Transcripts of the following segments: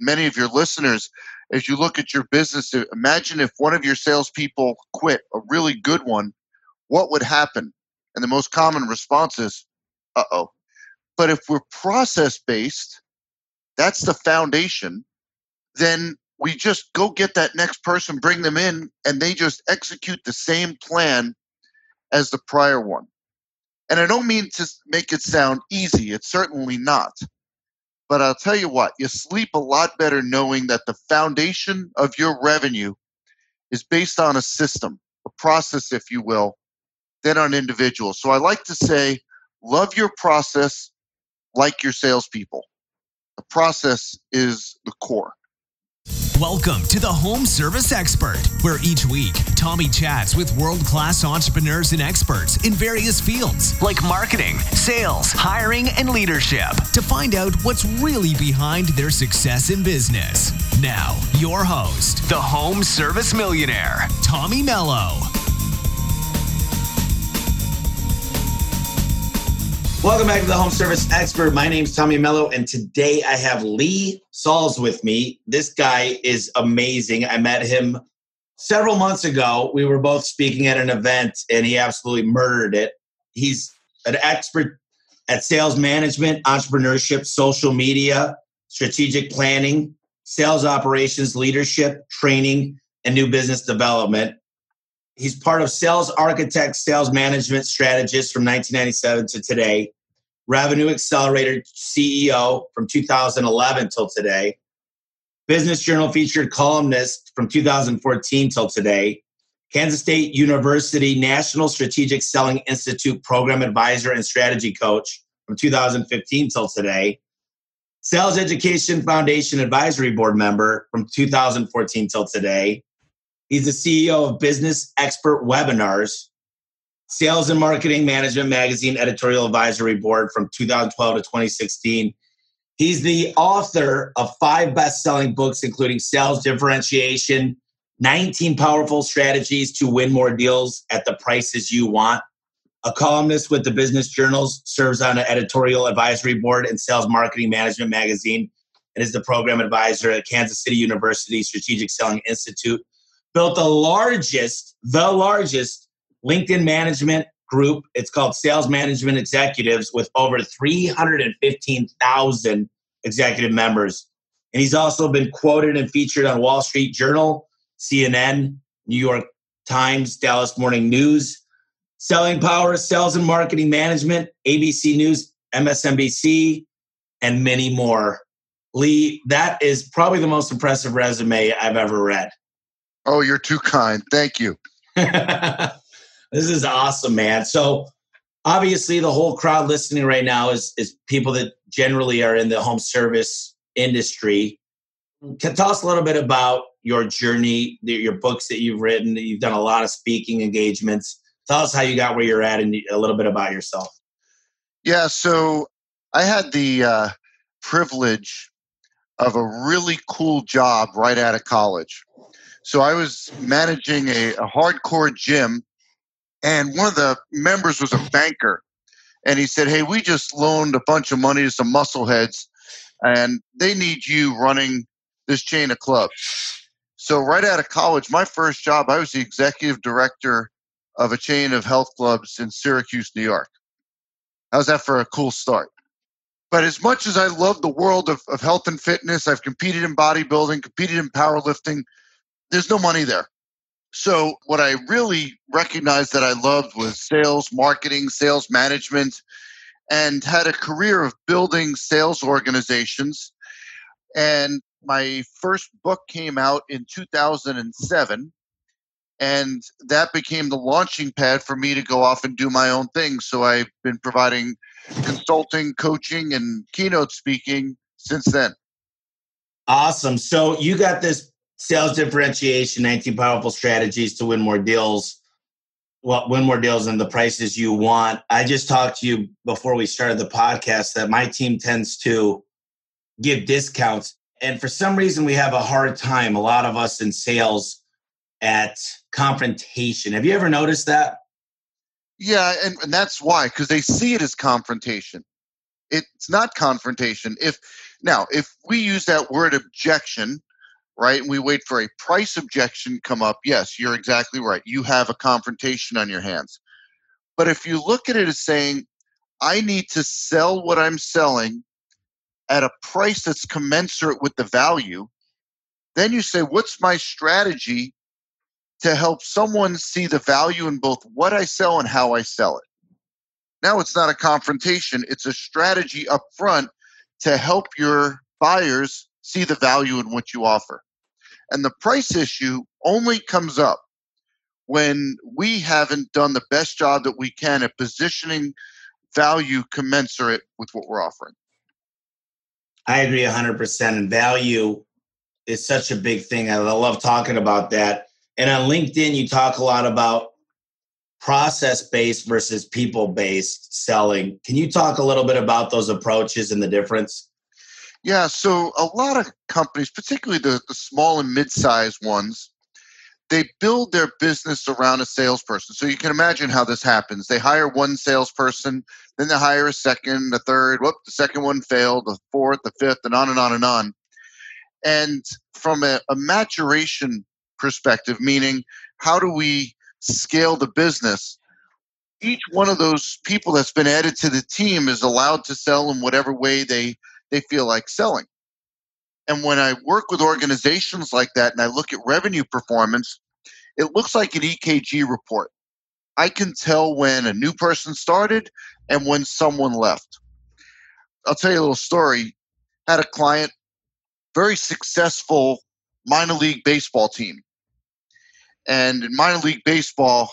many of your listeners, as you look at your business, imagine if one of your salespeople quit, a really good one, what would happen? And the most common response is, uh oh. But if we're process based, that's the foundation, then we just go get that next person, bring them in, and they just execute the same plan as the prior one. And I don't mean to make it sound easy, it's certainly not. But I'll tell you what, you sleep a lot better knowing that the foundation of your revenue is based on a system, a process, if you will, than on individuals. So I like to say, love your process like your salespeople. The process is the core. Welcome to the Home Service Expert, where each week Tommy chats with world class entrepreneurs and experts in various fields like marketing, sales, hiring, and leadership to find out what's really behind their success in business. Now, your host, the Home Service Millionaire, Tommy Mello. Welcome back to the Home Service Expert. My name is Tommy Mello, and today I have Lee Salz with me. This guy is amazing. I met him several months ago. We were both speaking at an event, and he absolutely murdered it. He's an expert at sales management, entrepreneurship, social media, strategic planning, sales operations, leadership, training, and new business development. He's part of Sales Architect, Sales Management Strategist from 1997 to today, Revenue Accelerator CEO from 2011 till today, Business Journal featured columnist from 2014 till today, Kansas State University National Strategic Selling Institute Program Advisor and Strategy Coach from 2015 till today, Sales Education Foundation Advisory Board member from 2014 till today, He's the CEO of Business Expert Webinars, Sales and Marketing Management Magazine editorial advisory board from 2012 to 2016. He's the author of five best selling books, including Sales Differentiation, 19 Powerful Strategies to Win More Deals at the Prices You Want. A columnist with the Business Journals, serves on an editorial advisory board in Sales Marketing Management Magazine, and is the program advisor at Kansas City University Strategic Selling Institute built the largest, the largest LinkedIn management group. It's called Sales Management Executives with over 315,000 executive members. And he's also been quoted and featured on Wall Street Journal, CNN, New York Times, Dallas Morning News, Selling Power, Sales and Marketing Management, ABC News, MSNBC, and many more. Lee, that is probably the most impressive resume I've ever read. Oh, you're too kind. Thank you. this is awesome, man. So obviously the whole crowd listening right now is is people that generally are in the home service industry. Can tell us a little bit about your journey, your books that you've written. You've done a lot of speaking engagements. Tell us how you got where you're at and a little bit about yourself. Yeah, so I had the uh, privilege of a really cool job right out of college. So I was managing a, a hardcore gym, and one of the members was a banker. And he said, Hey, we just loaned a bunch of money to some muscleheads, and they need you running this chain of clubs. So, right out of college, my first job, I was the executive director of a chain of health clubs in Syracuse, New York. How's that for a cool start? But as much as I love the world of, of health and fitness, I've competed in bodybuilding, competed in powerlifting, there's no money there. So what I really recognized that I loved was sales, marketing, sales management, and had a career of building sales organizations. And my first book came out in 2007 and that became the launching pad for me to go off and do my own thing so i've been providing consulting coaching and keynote speaking since then awesome so you got this sales differentiation, 19 powerful strategies to win more deals. Well, win more deals and the prices you want. I just talked to you before we started the podcast that my team tends to give discounts. And for some reason, we have a hard time, a lot of us in sales, at confrontation. Have you ever noticed that? Yeah, and, and that's why, because they see it as confrontation. it's not confrontation. If now, if we use that word objection, right, and we wait for a price objection to come up, yes, you're exactly right. You have a confrontation on your hands. But if you look at it as saying, I need to sell what I'm selling at a price that's commensurate with the value, then you say, what's my strategy to help someone see the value in both what I sell and how I sell it? Now it's not a confrontation, it's a strategy up front to help your buyers see the value in what you offer. And the price issue only comes up when we haven't done the best job that we can at positioning value commensurate with what we're offering. I agree 100%. And value is such a big thing. I love talking about that. And on LinkedIn, you talk a lot about process based versus people based selling. Can you talk a little bit about those approaches and the difference? Yeah, so a lot of companies, particularly the, the small and mid sized ones, they build their business around a salesperson. So you can imagine how this happens. They hire one salesperson, then they hire a second, a third. Whoop, the second one failed, the fourth, the fifth, and on and on and on. And from a, a maturation perspective, meaning how do we scale the business? Each one of those people that's been added to the team is allowed to sell in whatever way they they feel like selling. And when I work with organizations like that and I look at revenue performance, it looks like an EKG report. I can tell when a new person started and when someone left. I'll tell you a little story. Had a client, very successful minor league baseball team. And in minor league baseball,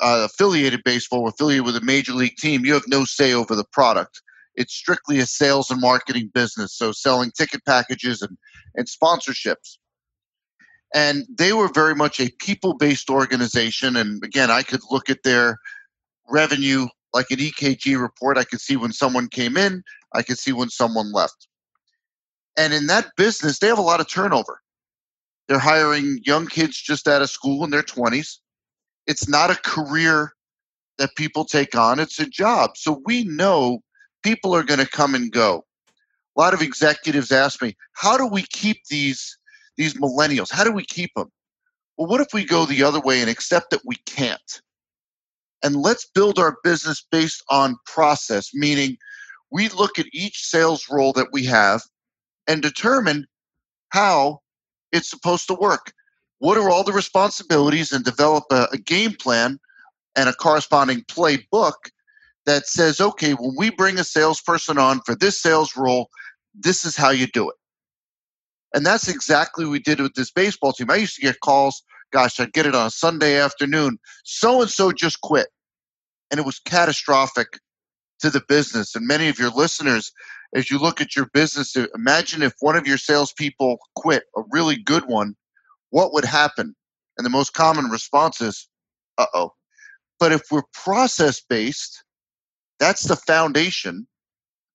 uh, affiliated baseball, affiliated with a major league team, you have no say over the product. It's strictly a sales and marketing business, so selling ticket packages and, and sponsorships. And they were very much a people based organization. And again, I could look at their revenue like an EKG report. I could see when someone came in, I could see when someone left. And in that business, they have a lot of turnover. They're hiring young kids just out of school in their 20s. It's not a career that people take on, it's a job. So we know people are going to come and go. A lot of executives ask me, how do we keep these these millennials? How do we keep them? Well, what if we go the other way and accept that we can't? And let's build our business based on process, meaning we look at each sales role that we have and determine how it's supposed to work. What are all the responsibilities and develop a, a game plan and a corresponding playbook that says, okay, when we bring a salesperson on for this sales role, this is how you do it. And that's exactly what we did with this baseball team. I used to get calls, gosh, I'd get it on a Sunday afternoon. So and so just quit. And it was catastrophic to the business. And many of your listeners, as you look at your business, imagine if one of your salespeople quit, a really good one, what would happen? And the most common response is, uh oh. But if we're process based, that's the foundation,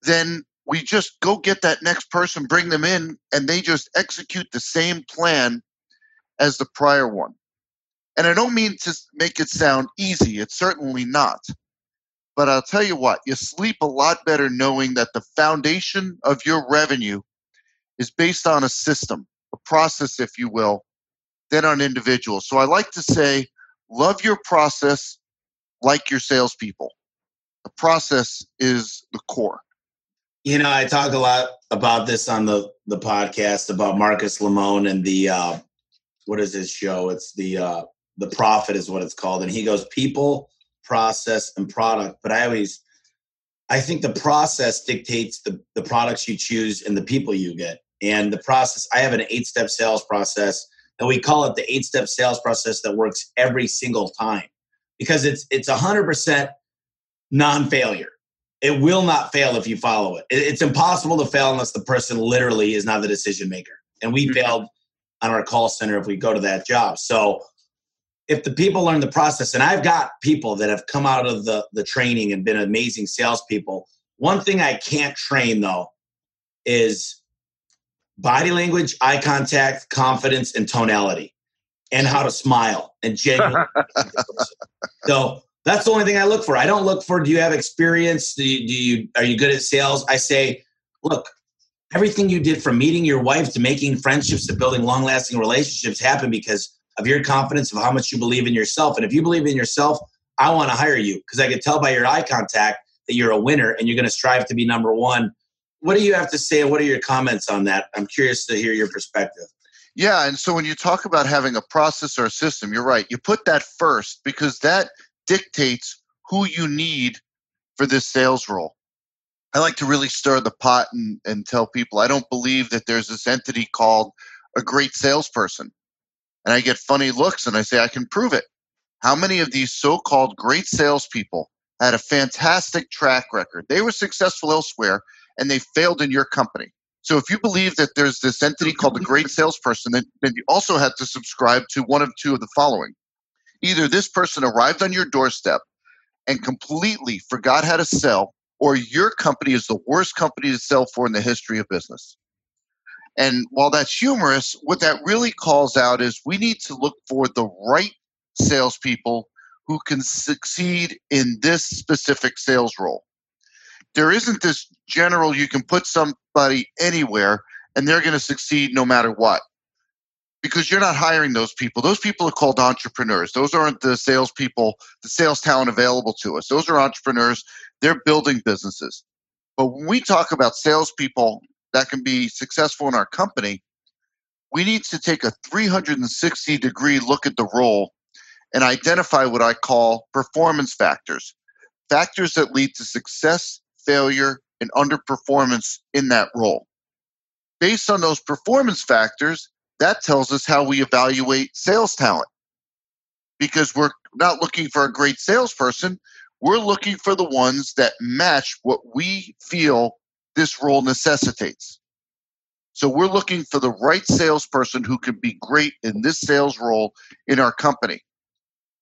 then we just go get that next person, bring them in, and they just execute the same plan as the prior one. And I don't mean to make it sound easy, it's certainly not. But I'll tell you what, you sleep a lot better knowing that the foundation of your revenue is based on a system, a process, if you will, than on individuals. So I like to say, love your process like your salespeople the process is the core. You know, I talk a lot about this on the the podcast about Marcus Lemonis and the uh, what is his show? It's the uh, the profit is what it's called, and he goes people, process, and product. But I always, I think the process dictates the the products you choose and the people you get, and the process. I have an eight step sales process, and we call it the eight step sales process that works every single time because it's it's a hundred percent non failure. It will not fail if you follow it. It's impossible to fail unless the person literally is not the decision maker. And we mm-hmm. failed on our call center if we go to that job. So if the people learn the process, and I've got people that have come out of the, the training and been amazing salespeople. One thing I can't train though is body language, eye contact, confidence, and tonality, and how to smile and genuine. so That's the only thing I look for. I don't look for do you have experience? Do you, do you are you good at sales? I say, look, everything you did from meeting your wife to making friendships to building long-lasting relationships happened because of your confidence of how much you believe in yourself. And if you believe in yourself, I want to hire you because I can tell by your eye contact that you're a winner and you're going to strive to be number one. What do you have to say what are your comments on that? I'm curious to hear your perspective. Yeah, and so when you talk about having a process or a system, you're right. You put that first because that dictates who you need for this sales role. I like to really stir the pot and, and tell people I don't believe that there's this entity called a great salesperson. And I get funny looks and I say, I can prove it. How many of these so called great salespeople had a fantastic track record? They were successful elsewhere and they failed in your company. So if you believe that there's this entity called a great salesperson, then, then you also have to subscribe to one of two of the following. Either this person arrived on your doorstep and completely forgot how to sell, or your company is the worst company to sell for in the history of business. And while that's humorous, what that really calls out is we need to look for the right salespeople who can succeed in this specific sales role. There isn't this general, you can put somebody anywhere and they're going to succeed no matter what. Because you're not hiring those people. Those people are called entrepreneurs. Those aren't the salespeople, the sales talent available to us. Those are entrepreneurs. They're building businesses. But when we talk about salespeople that can be successful in our company, we need to take a 360 degree look at the role and identify what I call performance factors factors that lead to success, failure, and underperformance in that role. Based on those performance factors, that tells us how we evaluate sales talent. Because we're not looking for a great salesperson, we're looking for the ones that match what we feel this role necessitates. So we're looking for the right salesperson who can be great in this sales role in our company.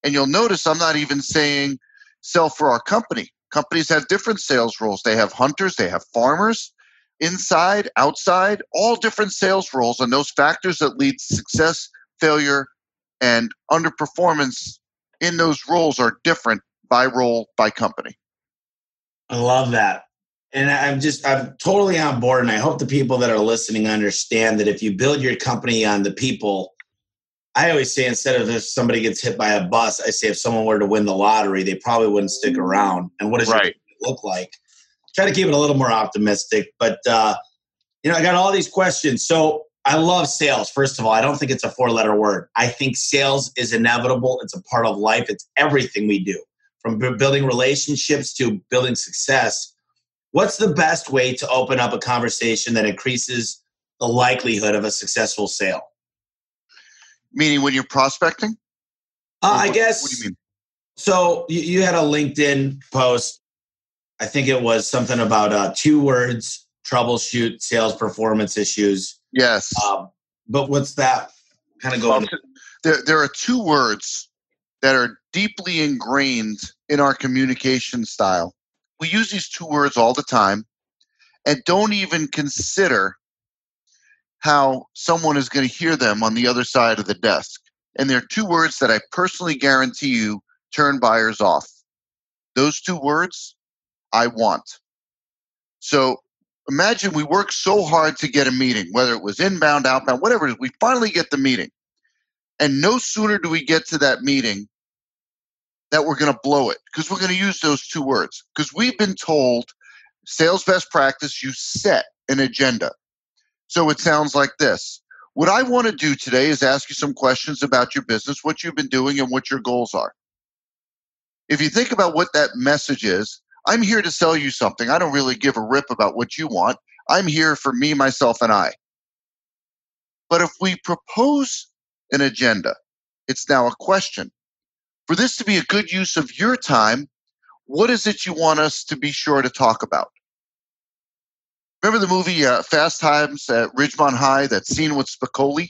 And you'll notice I'm not even saying sell for our company. Companies have different sales roles. They have hunters, they have farmers, inside, outside, all different sales roles. And those factors that lead to success, failure, and underperformance in those roles are different by role, by company. I love that. And I'm just, I'm totally on board. And I hope the people that are listening understand that if you build your company on the people, I always say instead of if somebody gets hit by a bus, I say if someone were to win the lottery, they probably wouldn't stick mm-hmm. around. And what does right. it look like? Try to keep it a little more optimistic. But uh, you know, I got all these questions. So I love sales. First of all, I don't think it's a four-letter word. I think sales is inevitable. It's a part of life. It's everything we do, from building relationships to building success. What's the best way to open up a conversation that increases the likelihood of a successful sale? Meaning when you're prospecting? Uh, I guess. What do you mean? So you, you, had a LinkedIn post. I think it was something about uh, two words troubleshoot sales performance issues. Yes. Um, but what's that kind of going? There, there are two words that are deeply ingrained in our communication style. We use these two words all the time and don't even consider how someone is going to hear them on the other side of the desk. And there are two words that I personally guarantee you turn buyers off. Those two words, I want. So imagine we work so hard to get a meeting, whether it was inbound, outbound, whatever it is, we finally get the meeting. And no sooner do we get to that meeting that we're going to blow it because we're going to use those two words. Because we've been told sales best practice, you set an agenda. So it sounds like this. What I want to do today is ask you some questions about your business, what you've been doing, and what your goals are. If you think about what that message is, I'm here to sell you something. I don't really give a rip about what you want. I'm here for me, myself, and I. But if we propose an agenda, it's now a question. For this to be a good use of your time, what is it you want us to be sure to talk about? Remember the movie uh, Fast Times at Ridgemont High? That scene with Spicoli.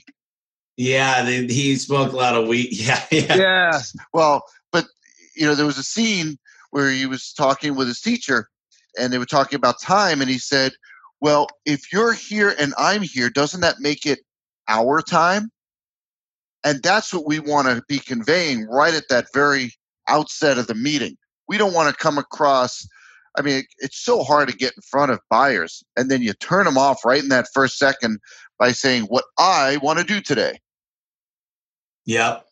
Yeah, they, he smoked a lot of weed. Yeah, yeah. Yeah. Well, but you know, there was a scene where he was talking with his teacher, and they were talking about time, and he said, "Well, if you're here and I'm here, doesn't that make it our time?" And that's what we want to be conveying right at that very outset of the meeting. We don't want to come across. I mean, it's so hard to get in front of buyers, and then you turn them off right in that first second by saying what I want to do today. Yep.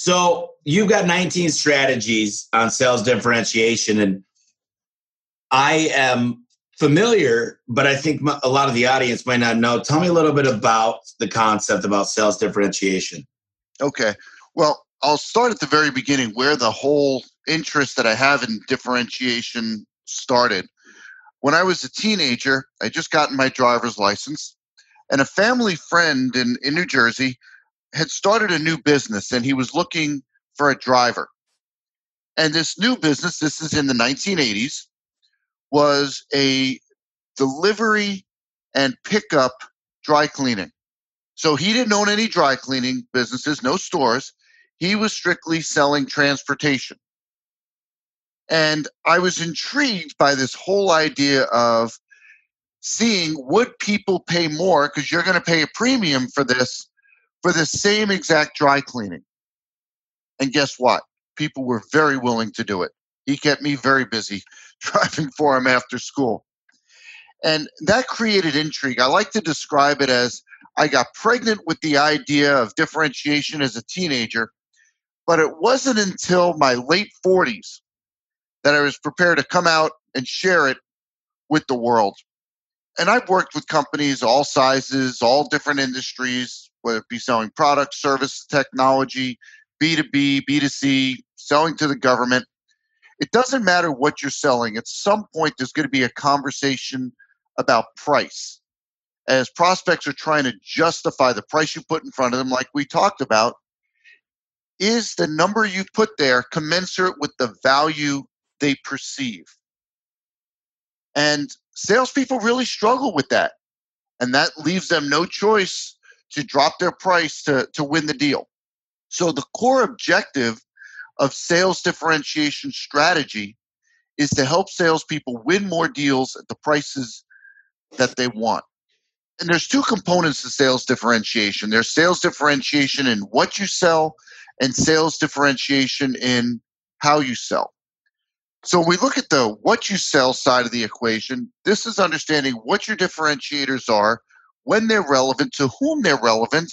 So you've got 19 strategies on sales differentiation, and I am familiar, but I think a lot of the audience might not know. Tell me a little bit about the concept about sales differentiation. Okay. Well, I'll start at the very beginning where the whole interest that I have in differentiation started. When I was a teenager, I just gotten my driver's license, and a family friend in, in New Jersey had started a new business and he was looking for a driver. And this new business, this is in the 1980s, was a delivery and pickup dry cleaning. So he didn't own any dry cleaning businesses, no stores. He was strictly selling transportation. And I was intrigued by this whole idea of seeing would people pay more because you're going to pay a premium for this for the same exact dry cleaning. And guess what? People were very willing to do it. He kept me very busy driving for him after school. And that created intrigue. I like to describe it as I got pregnant with the idea of differentiation as a teenager, but it wasn't until my late 40s that I was prepared to come out and share it with the world. And I've worked with companies all sizes, all different industries, whether it be selling products, service, technology, B2B, B2C, selling to the government. It doesn't matter what you're selling. At some point, there's going to be a conversation about price. As prospects are trying to justify the price you put in front of them, like we talked about, is the number you put there commensurate with the value they perceive? And salespeople really struggle with that. And that leaves them no choice to drop their price to, to win the deal. So the core objective of sales differentiation strategy is to help salespeople win more deals at the prices that they want. And there's two components to sales differentiation. There's sales differentiation in what you sell and sales differentiation in how you sell. So we look at the what you sell side of the equation. This is understanding what your differentiators are, when they're relevant, to whom they're relevant,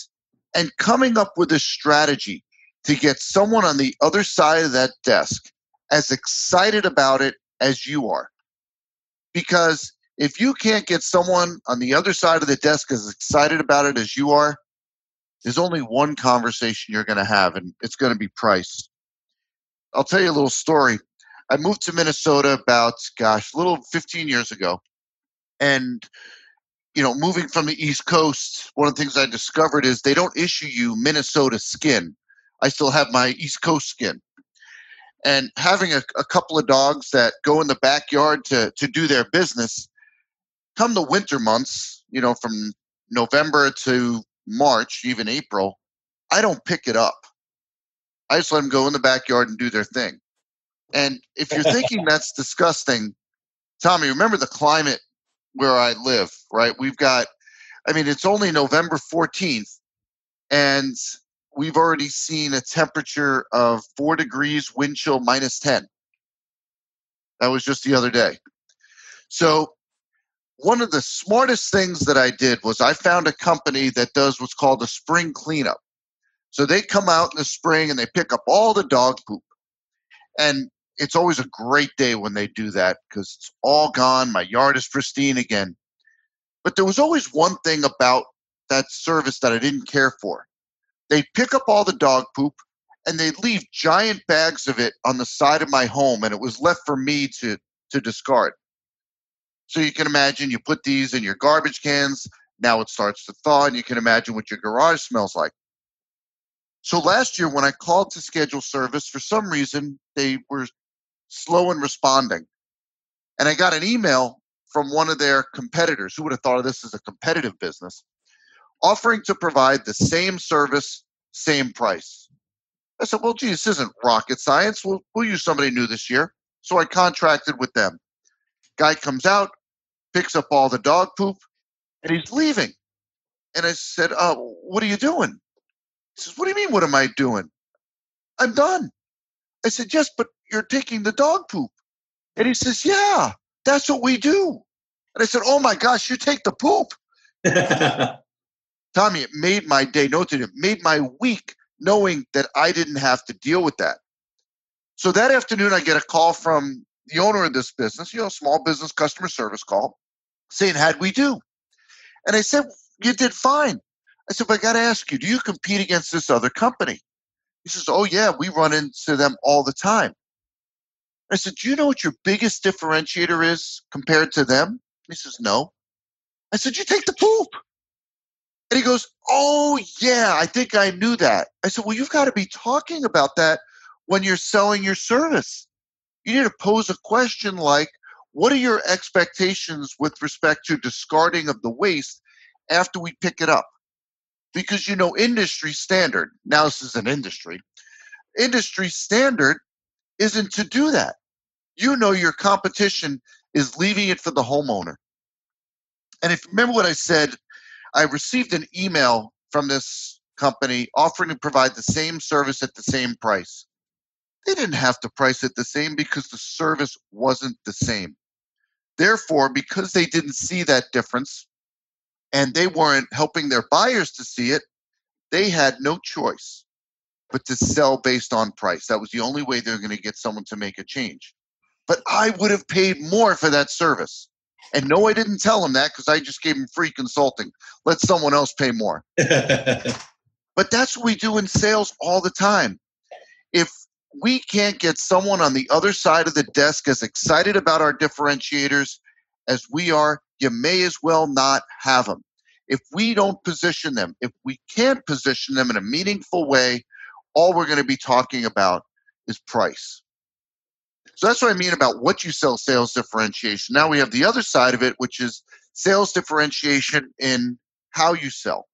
and coming up with a strategy to get someone on the other side of that desk as excited about it as you are. Because if you can't get someone on the other side of the desk as excited about it as you are, there's only one conversation you're going to have, and it's going to be price. I'll tell you a little story. I moved to Minnesota about, gosh, a little 15 years ago. And, you know, moving from the East Coast, one of the things I discovered is they don't issue you Minnesota skin. I still have my East Coast skin. And having a, a couple of dogs that go in the backyard to, to do their business, come the winter months, you know, from November to March, even April, I don't pick it up. I just let them go in the backyard and do their thing. And if you're thinking that's disgusting, Tommy, remember the climate where I live, right? We've got, I mean, it's only November 14th, and we've already seen a temperature of four degrees, wind chill minus 10. That was just the other day. So, one of the smartest things that I did was I found a company that does what's called a spring cleanup. So, they come out in the spring and they pick up all the dog poop. And it's always a great day when they do that because it's all gone. My yard is pristine again. But there was always one thing about that service that I didn't care for. They'd pick up all the dog poop and they'd leave giant bags of it on the side of my home, and it was left for me to, to discard. So you can imagine you put these in your garbage cans. Now it starts to thaw, and you can imagine what your garage smells like. So last year, when I called to schedule service, for some reason they were slow in responding. And I got an email from one of their competitors. Who would have thought of this as a competitive business? Offering to provide the same service, same price. I said, well, gee, this isn't rocket science. We'll, we'll use somebody new this year. So I contracted with them. Guy comes out, picks up all the dog poop, and he's leaving. And I said, oh, what are you doing? He says, what do you mean, what am I doing? I'm done. I said, Yes, but you're taking the dog poop. And he says, Yeah, that's what we do. And I said, Oh my gosh, you take the poop. Tommy, it made my day. Note it made my week knowing that I didn't have to deal with that. So that afternoon, I get a call from the owner of this business, you know, small business customer service call, saying, How'd we do? And I said, You did fine. I said, But I got to ask you, do you compete against this other company? He says, Oh, yeah, we run into them all the time. I said, Do you know what your biggest differentiator is compared to them? He says, No. I said, You take the poop. And he goes, Oh, yeah, I think I knew that. I said, Well, you've got to be talking about that when you're selling your service. You need to pose a question like, What are your expectations with respect to discarding of the waste after we pick it up? Because you know, industry standard, now this is an industry, industry standard isn't to do that. You know, your competition is leaving it for the homeowner. And if remember what I said I received an email from this company offering to provide the same service at the same price. They didn't have to price it the same because the service wasn't the same. Therefore, because they didn't see that difference and they weren't helping their buyers to see it, they had no choice but to sell based on price. That was the only way they were going to get someone to make a change. But I would have paid more for that service. And no, I didn't tell him that because I just gave him free consulting. Let someone else pay more. but that's what we do in sales all the time. If we can't get someone on the other side of the desk as excited about our differentiators as we are, you may as well not have them. If we don't position them, if we can't position them in a meaningful way, all we're going to be talking about is price. So that's what I mean about what you sell sales differentiation. Now we have the other side of it, which is sales differentiation in how you sell.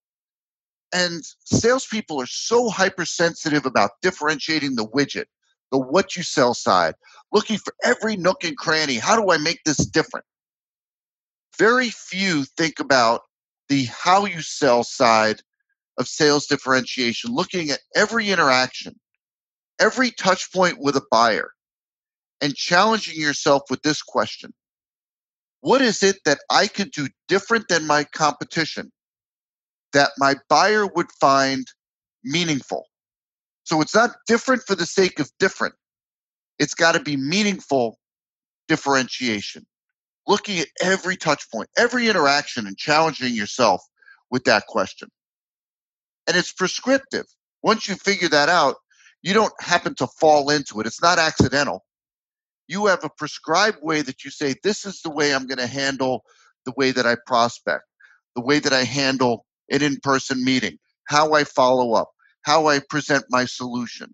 And salespeople are so hypersensitive about differentiating the widget, the what you sell side, looking for every nook and cranny. How do I make this different? Very few think about the how you sell side of sales differentiation, looking at every interaction, every touch point with a buyer and challenging yourself with this question What is it that I could do different than my competition that my buyer would find meaningful? So it's not different for the sake of different, it's got to be meaningful differentiation. Looking at every touch point, every interaction, and challenging yourself with that question. And it's prescriptive. Once you figure that out, you don't happen to fall into it. It's not accidental you have a prescribed way that you say, this is the way I'm going to handle the way that I prospect, the way that I handle an in person meeting, how I follow up, how I present my solution.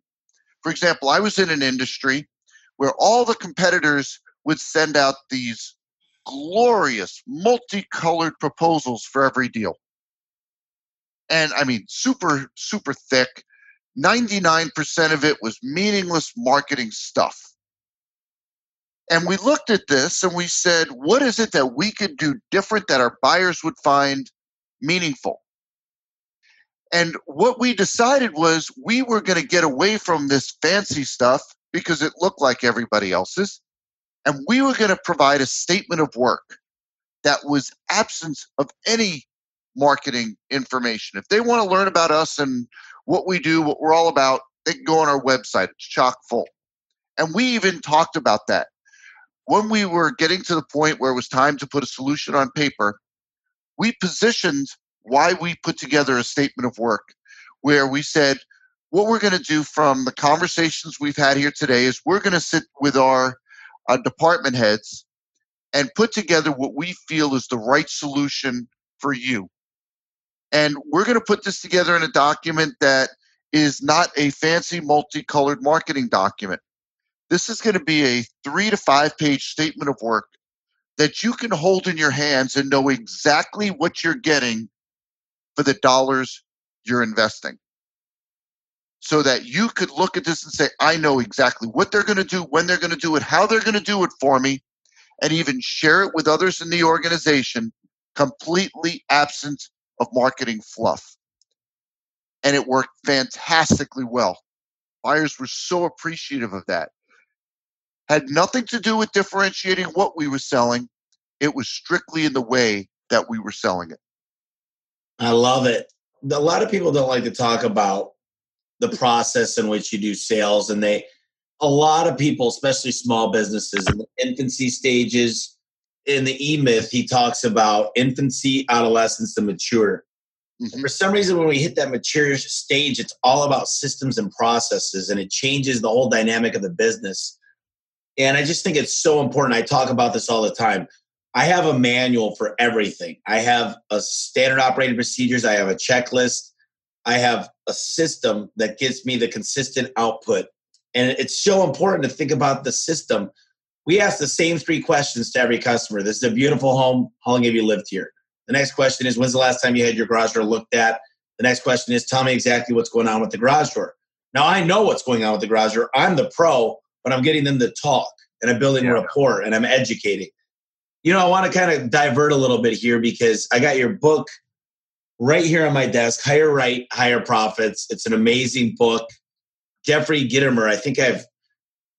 For example, I was in an industry where all the competitors would send out these glorious multicolored proposals for every deal. And I mean, super, super thick. 99% of it was meaningless marketing stuff. And we looked at this and we said, what is it that we could do different that our buyers would find meaningful? And what we decided was we were going to get away from this fancy stuff because it looked like everybody else's. And we were going to provide a statement of work that was absence of any marketing information. If they want to learn about us and what we do, what we're all about, they can go on our website. It's chock full. And we even talked about that when we were getting to the point where it was time to put a solution on paper, we positioned why we put together a statement of work where we said, what we're going to do from the conversations we've had here today is we're going to sit with our uh, department heads and put together what we feel is the right solution for you. And we're going to put this together in a document that is not a fancy multicolored marketing document. This is going to be a three to five page statement of work that you can hold in your hands and know exactly what you're getting for the dollars you're investing. So that you could look at this and say, I know exactly what they're going to do, when they're going to do it, how they're going to do it for me, and even share it with others in the organization, completely absent of marketing fluff. And it worked fantastically well Buyers were so appreciative of that. Had nothing to do with differentiating what we were selling. It was strictly in the way that we were selling it. I love it. A lot of people don't like to talk about the process in which you do sales, and they, a lot of people, especially small businesses in the infancy stages, in the E Myth, he talks about infancy, adolescence, and mature. Mm-hmm. For some reason, when we hit that mature stage, it's all about systems and processes, and it changes the whole dynamic of the business. And I just think it's so important. I talk about this all the time. I have a manual for everything. I have a standard operating procedures. I have a checklist. I have a system that gives me the consistent output. And it's so important to think about the system. We ask the same three questions to every customer. This is a beautiful home. How long have you lived here? The next question is, when's the last time you had your garage door looked at? The next question is, tell me exactly what's going on with the garage door. Now, I know what's going on with the garage door. I'm the pro, but I'm getting them to talk and I'm building yeah. rapport and I'm educating you know, I want to kind of divert a little bit here because I got your book right here on my desk, Hire Right, Higher Profits. It's an amazing book. Jeffrey Gitomer, I think I've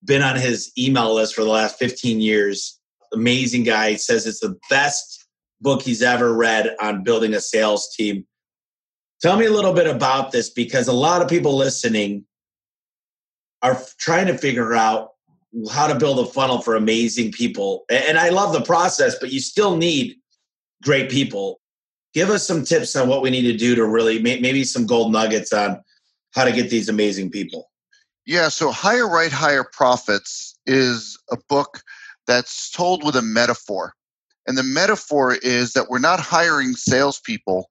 been on his email list for the last 15 years. Amazing guy. He says it's the best book he's ever read on building a sales team. Tell me a little bit about this because a lot of people listening are trying to figure out how to build a funnel for amazing people. And I love the process, but you still need great people. Give us some tips on what we need to do to really maybe some gold nuggets on how to get these amazing people. Yeah, so Hire Right, Higher Profits is a book that's told with a metaphor. And the metaphor is that we're not hiring salespeople,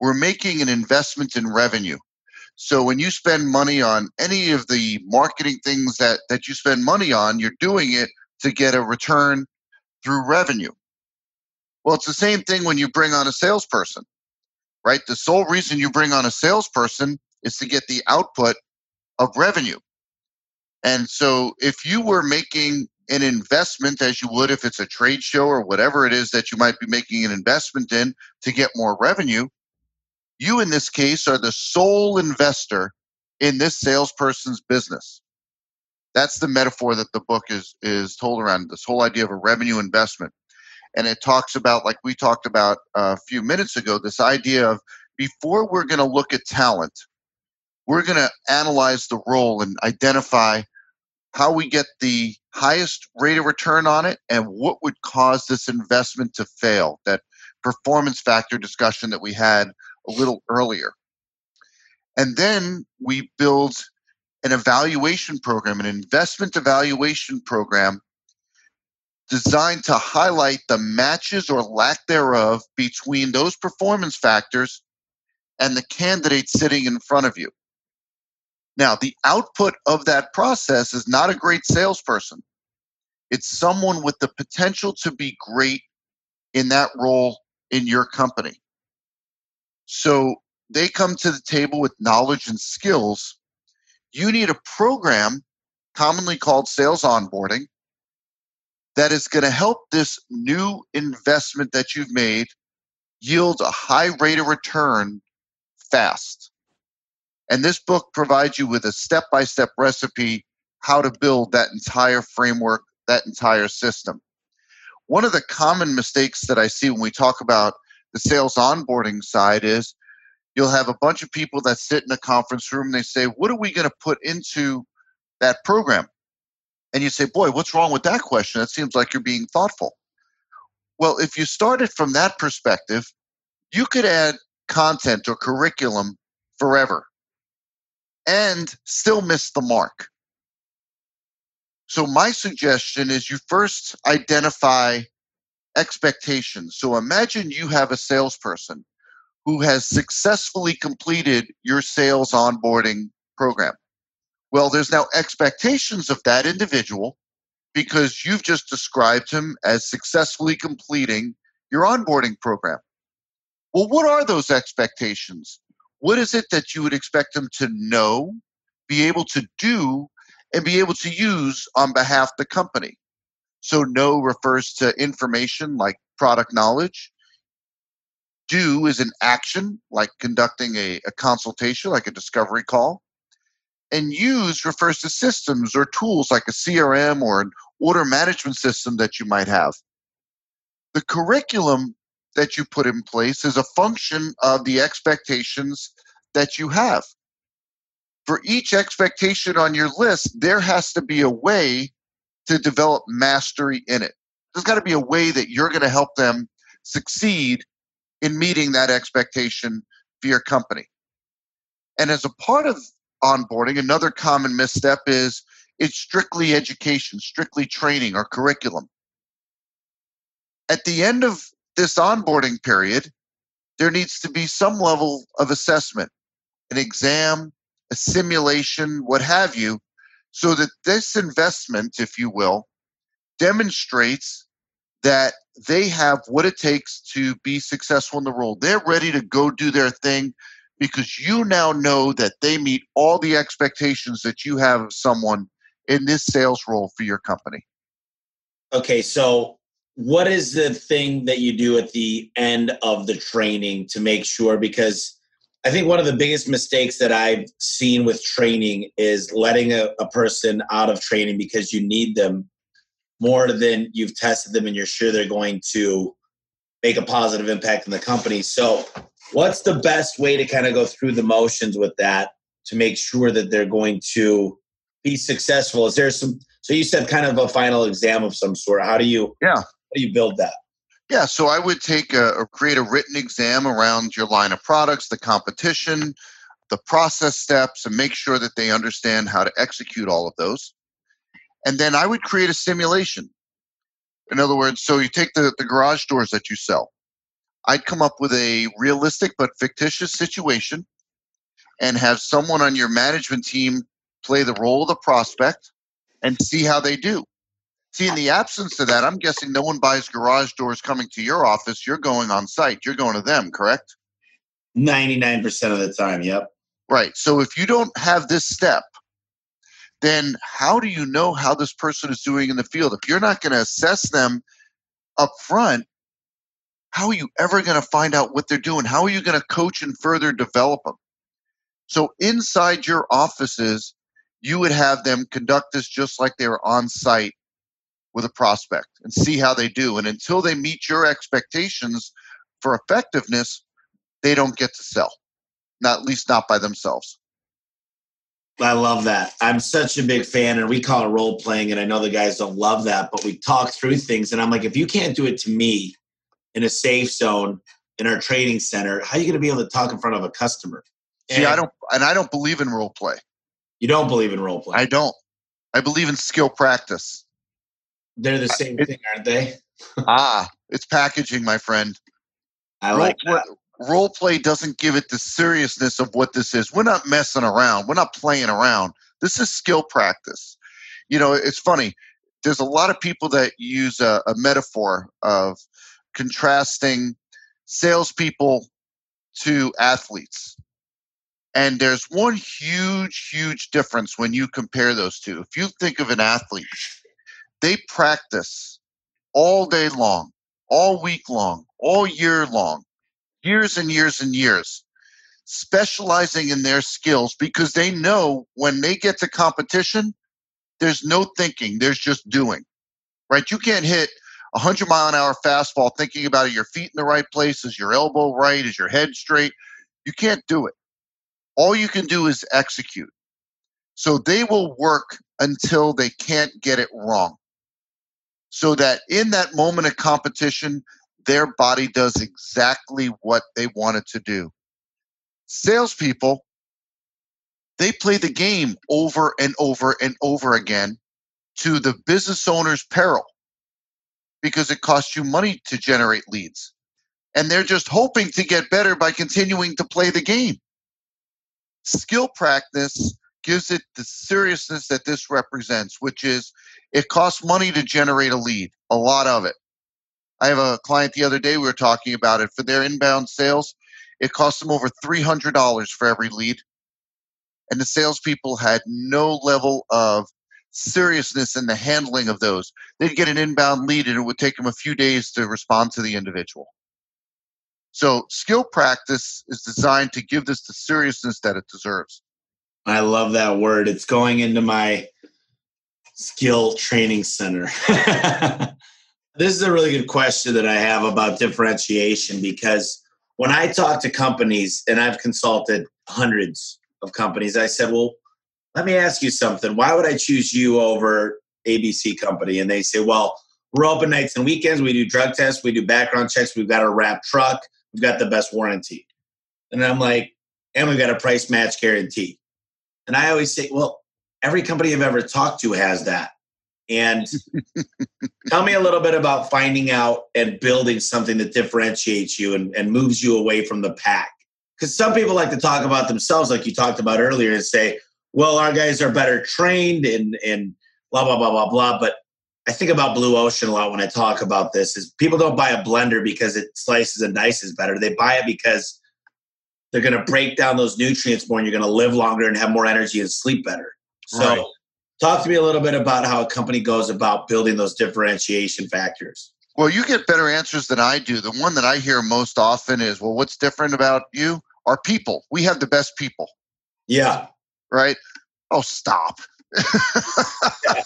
we're making an investment in revenue. So when you spend money on any of the marketing things that that you spend money on, you're doing it to get a return through revenue. Well, it's the same thing when you bring on a salesperson, right? The sole reason you bring on a salesperson is to get the output of revenue. And so if you were making an investment as you would if it's a trade show or whatever it is that you might be making an investment in to get more revenue, you, in this case, are the sole investor in this salesperson's business. That's the metaphor that the book is is told around this whole idea of a revenue investment. And it talks about, like we talked about uh, a few minutes ago, this idea of before we're going to look at talent, we're going to analyze the role and identify how we get the highest rate of return on it and what would cause this investment to fail. That performance factor discussion that we had a little earlier. And then we build an evaluation program, an investment evaluation program designed to highlight the matches or lack thereof between those performance factors and the candidate sitting in front of you. Now, the output of that process is not a great salesperson. It's someone with the potential to be great in that role in your company. So they come to the table with knowledge and skills. You need a program, commonly called sales onboarding, that is going to help this new investment that you've made yield a high rate of return fast. And this book provides you with a step by step recipe how to build that entire framework, that entire system. One of the common mistakes that I see when we talk about the sales onboarding side is you'll have a bunch of people that sit in a conference room and they say, What are we going to put into that program? And you say, Boy, what's wrong with that question? That seems like you're being thoughtful. Well, if you started from that perspective, you could add content or curriculum forever and still miss the mark. So, my suggestion is you first identify expectations. So imagine you have a salesperson who has successfully completed your sales onboarding program. Well, there's now expectations of that individual because you've just described him as successfully completing your onboarding program. Well, what are those expectations? What is it that you would expect him to know, be able to do, and be able to use on behalf of the company? So, know refers to information like product knowledge. Do is an action like conducting a, a consultation, like a discovery call. And use refers to systems or tools like a CRM or an order management system that you might have. The curriculum that you put in place is a function of the expectations that you have. For each expectation on your list, there has to be a way to develop mastery in it. There's got to be a way that you're going to help them succeed in meeting that expectation for your company. And as a part of onboarding, another common misstep is it's strictly education, strictly training or curriculum. At the end of this onboarding period, there needs to be some level of assessment, an exam, a simulation, what have you, so that this investment, if you will, demonstrates that they have what it takes to be successful in the role. They're ready to go do their thing because you now know that they meet all the expectations that you have of someone in this sales role for your company. Okay, so what is the thing that you do at the end of the training to make sure because I think one of the biggest mistakes that I've seen with training is letting a, a, person out of training because you need them more than you've tested them and you're sure they're going to make a positive impact in the company. So, what's the best way to kind of go through the motions with that to make sure that they're going to be successful? Is there some? So you said kind of a final exam of some sort. How do you? Yeah. How do you build that? Yeah, so I would take a, or create a written exam around your line of products, the competition, the process steps, and make sure that they understand how to execute all of those. And then I would create a simulation. In other words, so you take the, the garage doors that you sell. I'd come up with a realistic but fictitious situation and have someone on your management team play the role of the prospect and see how they do. See, in the absence of that, I'm guessing no one buys garage doors coming to your office. You're going on site. You're going to them, correct? 99% of the time, yep. Right. So if you don't have this step, then how do you know how this person is doing in the field? If you're not going to assess them up front, how are you ever going to find out what they're doing? How are you going to coach and further develop them? So inside your offices, you would have them conduct this just like they were on site with a prospect and see how they do. And until they meet your expectations for effectiveness, they don't get to sell, not at least not by themselves. I love that. I'm such a big fan, and we call it role playing. And I know the guys don't love that, but we talk through things. And I'm like, if you can't do it to me in a safe zone in our training center, how are you going to be able to talk in front of a customer? And See, I don't, and I don't believe in role play. You don't believe in role play. I don't. I believe in skill practice. They're the same it, thing, aren't they? ah, it's packaging, my friend. I role like that. role play doesn't give it the seriousness of what this is. We're not messing around. We're not playing around. This is skill practice. You know, it's funny. There's a lot of people that use a, a metaphor of contrasting salespeople to athletes. And there's one huge, huge difference when you compare those two. If you think of an athlete, they practice all day long, all week long, all year long, years and years and years, specializing in their skills because they know when they get to competition, there's no thinking, there's just doing. Right? You can't hit a 100 mile an hour fastball thinking about it, your feet in the right place, is your elbow right, is your head straight. You can't do it. All you can do is execute. So they will work until they can't get it wrong so that in that moment of competition, their body does exactly what they want it to do. Salespeople, they play the game over and over and over again to the business owner's peril because it costs you money to generate leads. And they're just hoping to get better by continuing to play the game. Skill practice gives it the seriousness that this represents, which is it costs money to generate a lead, a lot of it. I have a client the other day, we were talking about it for their inbound sales. It costs them over $300 for every lead. And the salespeople had no level of seriousness in the handling of those. They'd get an inbound lead and it would take them a few days to respond to the individual. So, skill practice is designed to give this the seriousness that it deserves. I love that word. It's going into my skill training center. this is a really good question that I have about differentiation because when I talk to companies, and I've consulted hundreds of companies, I said, Well, let me ask you something. Why would I choose you over ABC company? And they say, Well, we're open nights and weekends. We do drug tests. We do background checks. We've got a wrap truck. We've got the best warranty. And I'm like, and we've got a price match guarantee. And I always say, well, every company I've ever talked to has that. And tell me a little bit about finding out and building something that differentiates you and, and moves you away from the pack. Because some people like to talk about themselves, like you talked about earlier, and say, well, our guys are better trained and, and blah, blah, blah, blah, blah. But I think about Blue Ocean a lot when I talk about this is people don't buy a blender because it slices and dices better. They buy it because they're going to break down those nutrients more and you're going to live longer and have more energy and sleep better. So right. talk to me a little bit about how a company goes about building those differentiation factors. Well, you get better answers than I do. The one that I hear most often is, well, what's different about you? Our people. We have the best people. Yeah. Right? Oh, stop. yeah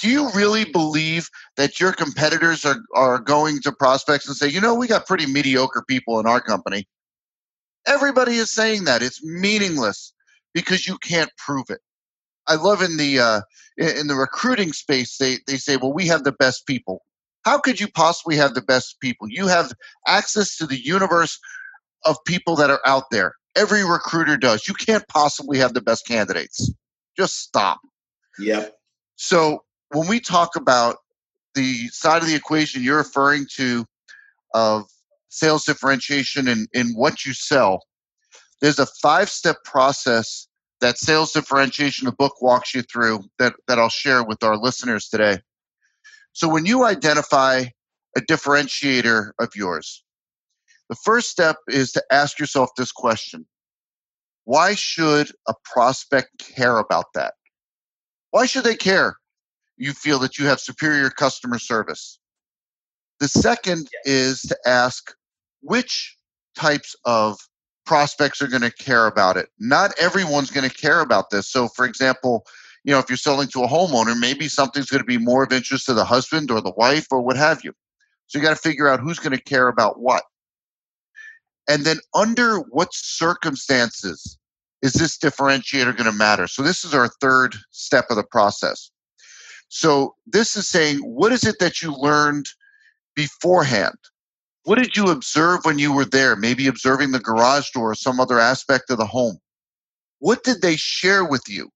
do you really believe that your competitors are, are going to prospects and say, you know, we got pretty mediocre people in our company? Everybody is saying that. It's meaningless because you can't prove it. I love in the uh, in the recruiting space they, they say, well, we have the best people. How could you possibly have the best people? You have access to the universe of people that are out there. Every recruiter does. You can't possibly have the best candidates. Just stop. Yep. So when we talk about the side of the equation you're referring to of sales differentiation and in, in what you sell, there's a five step process that sales differentiation the book walks you through that, that I'll share with our listeners today. So when you identify a differentiator of yours, the first step is to ask yourself this question Why should a prospect care about that? Why should they care? you feel that you have superior customer service. The second is to ask which types of prospects are going to care about it. Not everyone's going to care about this. So, for example, you know, if you're selling to a homeowner, maybe something's going to be more of interest to the husband or the wife or what have you. So, you got to figure out who's going to care about what. And then, under what circumstances is this differentiator going to matter? So, this is our third step of the process. So this is saying, what is it that you learned beforehand? What did you observe when you were there? Maybe observing the garage door or some other aspect of the home. What did they share with you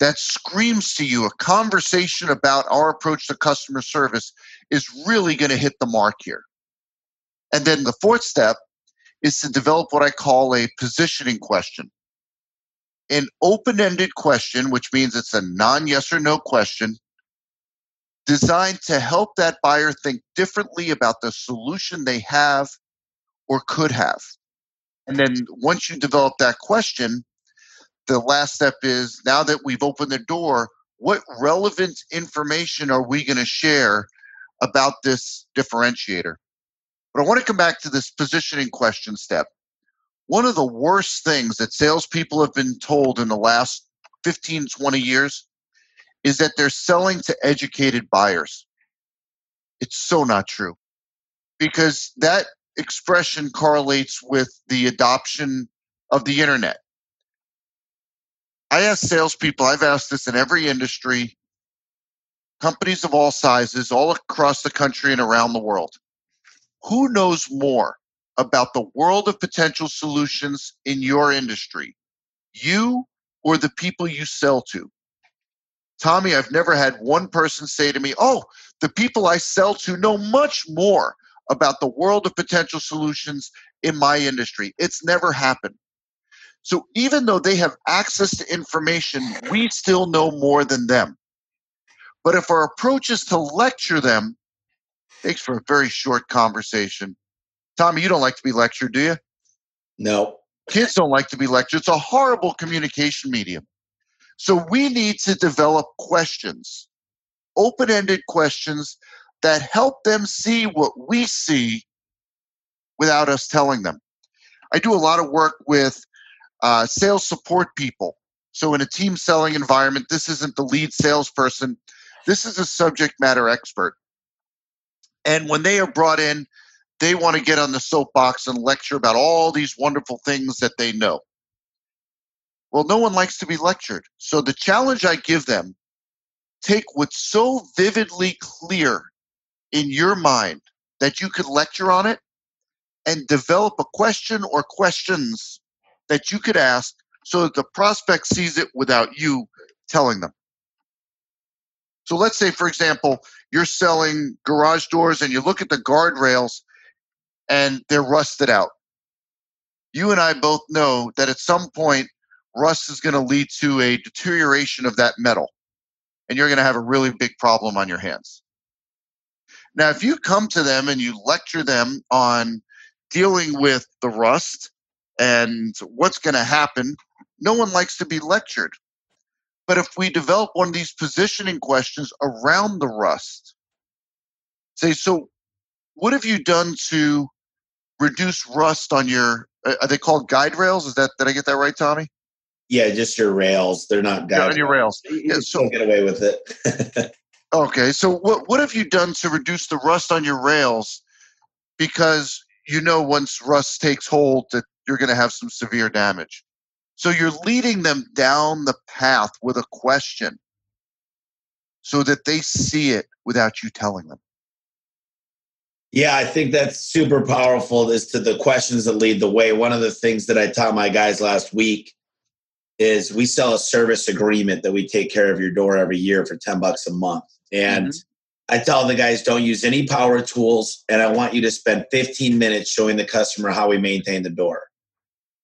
that screams to you a conversation about our approach to customer service is really going to hit the mark here? And then the fourth step is to develop what I call a positioning question an open ended question, which means it's a non yes or no question, designed to help that buyer think differently about the solution they have or could have. And then once you develop that question, the last step is now that we've opened the door, what relevant information are we going to share about this differentiator? But I want to come back to this positioning question step one of the worst things that salespeople have been told in the last 15, 20 years is that they're selling to educated buyers. It's so not true because that expression correlates with the adoption of the internet. I ask salespeople, I've asked this in every industry, companies of all sizes, all across the country and around the world. Who knows more about the world of potential solutions in your industry, you or the people you sell to. Tommy, I've never had one person say to me, Oh, the people I sell to know much more about the world of potential solutions in my industry. It's never happened. So even though they have access to information, we still know more than them. But if our approach is to lecture them, makes for a very short conversation Tommy, you don't like to be lectured, do you? No. Kids don't like to be lectured. It's a horrible communication medium. So we need to develop questions, open ended questions that help them see what we see without us telling them. I do a lot of work with uh, sales support people. So, in a team selling environment, this isn't the lead salesperson, this is a subject matter expert. And when they are brought in, they want to get on the soapbox and lecture about all these wonderful things that they know. Well, no one likes to be lectured. So, the challenge I give them take what's so vividly clear in your mind that you could lecture on it and develop a question or questions that you could ask so that the prospect sees it without you telling them. So let's say, for example, you're selling garage doors and you look at the guardrails and they're rusted out. You and I both know that at some point, rust is going to lead to a deterioration of that metal, and you're going to have a really big problem on your hands. Now, if you come to them and you lecture them on dealing with the rust and what's going to happen, no one likes to be lectured. But if we develop one of these positioning questions around the rust, say, so what have you done to reduce rust on your, uh, are they called guide rails? Is that, did I get that right, Tommy? Yeah, just your rails. They're not guide yeah, on your rails. Yeah, so get away with it. okay, so what what have you done to reduce the rust on your rails? Because you know once rust takes hold that you're going to have some severe damage. So you're leading them down the path with a question so that they see it without you telling them. Yeah, I think that's super powerful is to the questions that lead the way. One of the things that I taught my guys last week is we sell a service agreement that we take care of your door every year for 10 bucks a month. And mm-hmm. I tell the guys don't use any power tools, and I want you to spend 15 minutes showing the customer how we maintain the door.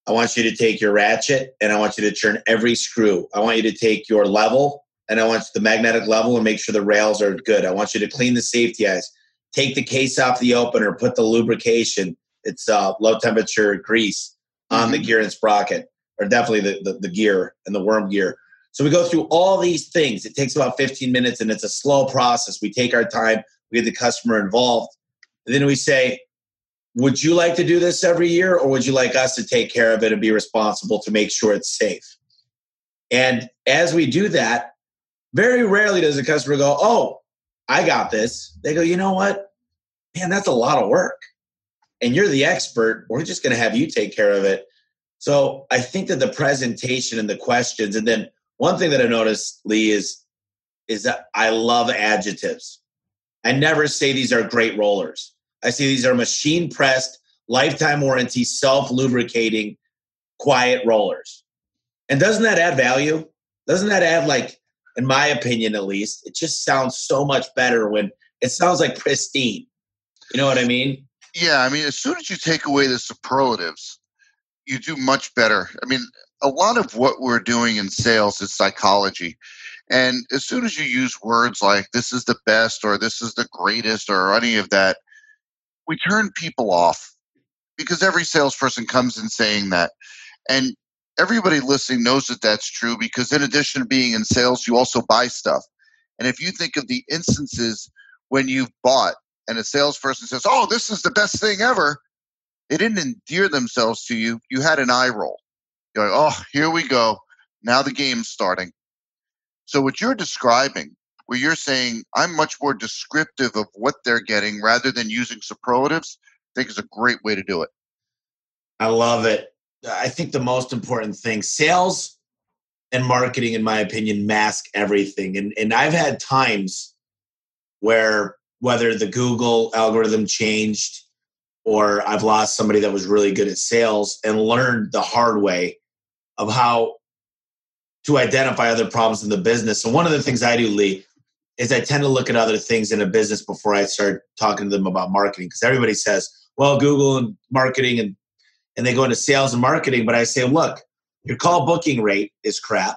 I want you to take your ratchet and I want you to turn every screw. I want you to take your level and I want the magnetic level and make sure the rails are good. I want you to clean the safety eyes, take the case off the opener, put the lubrication, it's uh, low temperature grease on mm-hmm. the gear and sprocket, or definitely the, the, the gear and the worm gear. So we go through all these things. It takes about 15 minutes and it's a slow process. We take our time, we get the customer involved. And then we say, Would you like to do this every year or would you like us to take care of it and be responsible to make sure it's safe? And as we do that, very rarely does a customer go, Oh, I got this. They go, You know what? Man, that's a lot of work. And you're the expert. We're just going to have you take care of it. So I think that the presentation and the questions, and then one thing that I noticed, Lee, is is that I love adjectives. I never say these are great rollers. I see these are machine pressed, lifetime warranty, self lubricating, quiet rollers. And doesn't that add value? Doesn't that add, like, in my opinion at least, it just sounds so much better when it sounds like pristine. You know what I mean? Yeah, I mean, as soon as you take away the superlatives, you do much better. I mean, a lot of what we're doing in sales is psychology. And as soon as you use words like this is the best or this is the greatest or any of that, we turn people off because every salesperson comes in saying that. And everybody listening knows that that's true because, in addition to being in sales, you also buy stuff. And if you think of the instances when you've bought and a salesperson says, Oh, this is the best thing ever, they didn't endear themselves to you. You had an eye roll. You're like, oh, here we go. Now the game's starting. So what you're describing, where you're saying I'm much more descriptive of what they're getting rather than using superlatives, I think is a great way to do it. I love it. I think the most important thing, sales and marketing, in my opinion, mask everything. And and I've had times where whether the Google algorithm changed or I've lost somebody that was really good at sales and learned the hard way of how to identify other problems in the business. And one of the things I do, Lee, is I tend to look at other things in a business before I start talking to them about marketing. Because everybody says, well, Google and marketing and and they go into sales and marketing, but I say, look, your call booking rate is crap.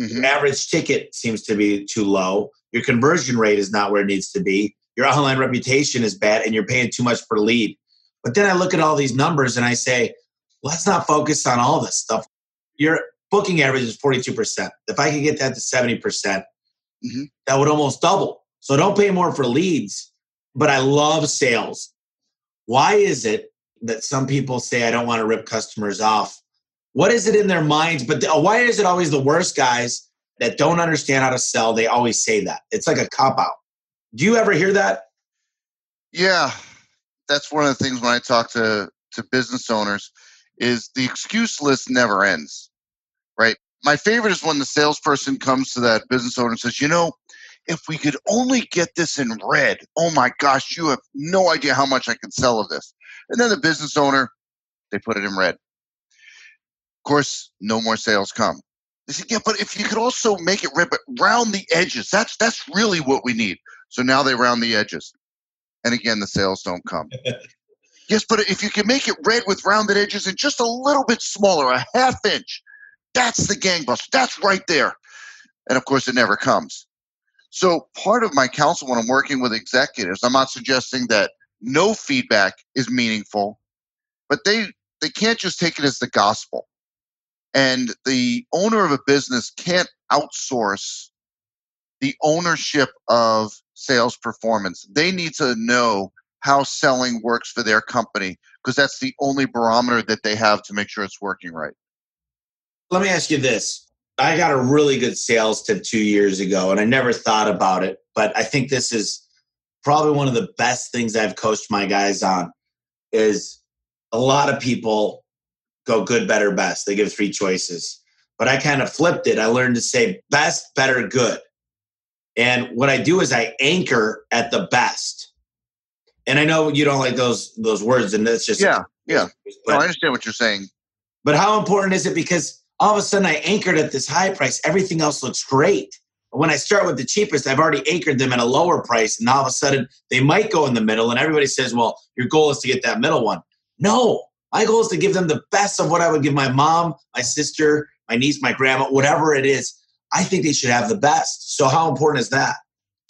Mm-hmm. Your average ticket seems to be too low. Your conversion rate is not where it needs to be. Your online reputation is bad, and you're paying too much per lead. But then I look at all these numbers and I say, let's not focus on all this stuff. Your booking average is 42%. If I could get that to 70%, percent mm hmm that would almost double. So don't pay more for leads, but I love sales. Why is it that some people say I don't want to rip customers off, What is it in their minds? But the, why is it always the worst guys that don't understand how to sell? They always say that. It's like a cop out. Do you ever hear that? Yeah, that's one of the things when I talk to to business owners is the excuse list never ends? My favorite is when the salesperson comes to that business owner and says, "You know, if we could only get this in red, oh my gosh, you have no idea how much I can sell of this." And then the business owner, they put it in red. Of course, no more sales come. They said, "Yeah, but if you could also make it red, but round the edges, that's that's really what we need." So now they round the edges, and again, the sales don't come. Yes, but if you can make it red with rounded edges and just a little bit smaller, a half inch, that's the gangbuster. That's right there. And of course, it never comes. So, part of my counsel when I'm working with executives, I'm not suggesting that no feedback is meaningful, but they they can't just take it as the gospel. And the owner of a business can't outsource the ownership of sales performance. They need to know how selling works for their company because that's the only barometer that they have to make sure it's working right. Let me ask you this. I got a really good sales tip two years ago, and I never thought about it, but I think this is probably one of the best things I've coached my guys on. Is a lot of people go good, better, best. They give three choices, but I kind of flipped it. I learned to say best, better, good. And what I do is I anchor at the best and I know you don't like those those words, and that's just yeah, yeah. But, no, I understand what you're saying. But how important is it? Because all of a sudden I anchored at this high price, everything else looks great. But When I start with the cheapest, I've already anchored them at a lower price, and all of a sudden they might go in the middle, and everybody says, "Well, your goal is to get that middle one." No, my goal is to give them the best of what I would give my mom, my sister, my niece, my grandma, whatever it is. I think they should have the best. So how important is that?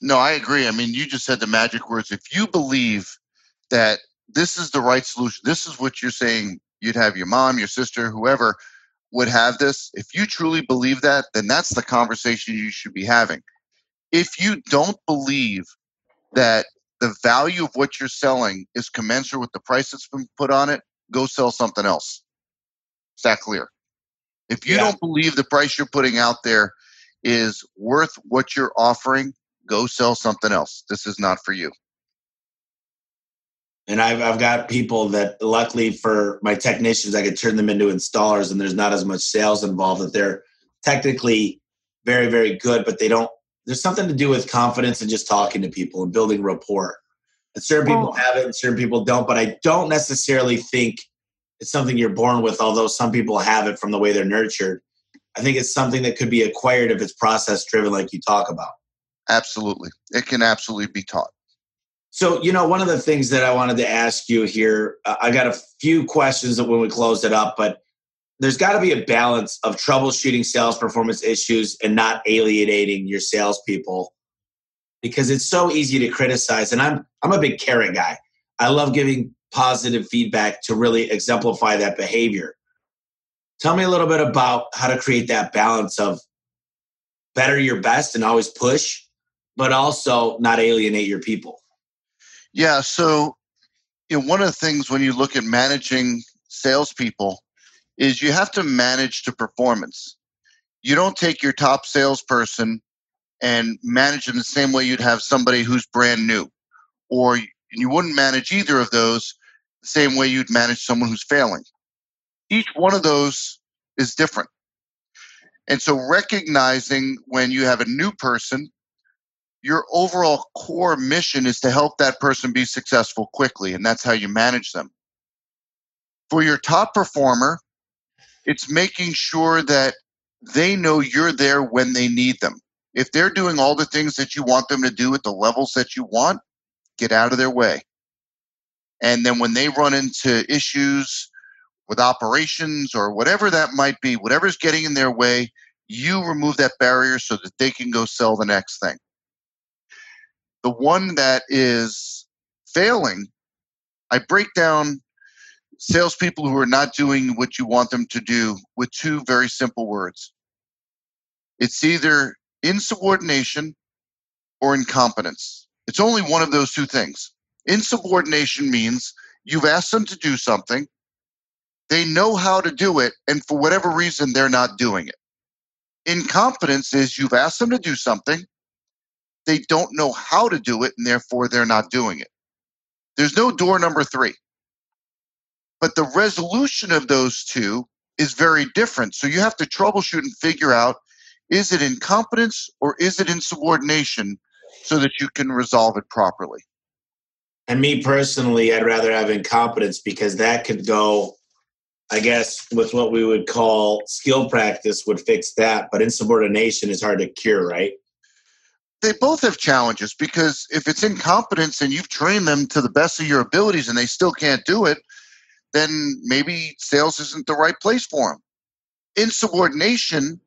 No, I agree. I mean, you just said the magic words. If you believe that this is the right solution, this is what you're saying, you'd have your mom, your sister, whoever would have this. If you truly believe that, then that's the conversation you should be having. If you don't believe that the value of what you're selling is commensurate with the price that's been put on it, go sell something else. Is that clear? If you yeah. don't believe the price you're putting out there is worth what you're offering, go sell something else. This is not for you. And I've, I've got people that, luckily for my technicians, I could turn them into installers, and there's not as much sales involved. That they're technically very, very good, but they don't. There's something to do with confidence and just talking to people and building rapport. And certain people oh. have it, and certain people don't. But I don't necessarily think it's something you're born with. Although some people have it from the way they're nurtured, I think it's something that could be acquired if it's process driven, like you talk about. Absolutely. It can absolutely be taught. So, you know, one of the things that I wanted to ask you here, uh, I got a few questions that when we closed it up, but there's got to be a balance of troubleshooting sales performance issues and not alienating your salespeople because it's so easy to criticize. And I'm I'm a big carrot guy. I love giving positive feedback to really exemplify that behavior. Tell me a little bit about how to create that balance of better your best and always push but also not alienate your people? Yeah. So, you know, one of the things when you look at managing salespeople is you have to manage to performance. You don't take your top salesperson and manage them the same way you'd have somebody who's brand new, or you wouldn't manage either of those the same way you'd manage someone who's failing. Each one of those is different. And so recognizing when you have a new person your overall core mission is to help that person be successful quickly, and that's how you manage them. For your top performer, it's making sure that they know you're there when they need them. If they're doing all the things that you want them to do at the levels that you want, get out of their way. And then when they run into issues with operations or whatever that might be, whatever's getting in their way, you remove that barrier so that they can go sell the next thing. The one that is failing, I break down salespeople who are not doing what you want them to do with two very simple words. It's either insubordination or incompetence. It's only one of those two things. Insubordination means you've asked them to do something, They know how to do it, and for whatever reason, they're not doing it. Incompetence is you've asked them to do something, they don't know how to do it, and therefore they're not doing it. There's no door number three. But the resolution of those two is very different. So you have to troubleshoot and figure out is it incompetence or is it insubordination so that you can resolve it properly? And me personally, I'd rather have incompetence because that could go, I guess, with what we would call skill practice would fix that. But insubordination is hard to cure, right? They both have challenges because if it's incompetence and you've trained them to the best of your abilities and they still can't do it, then maybe sales isn't the right place for them. Insubordination,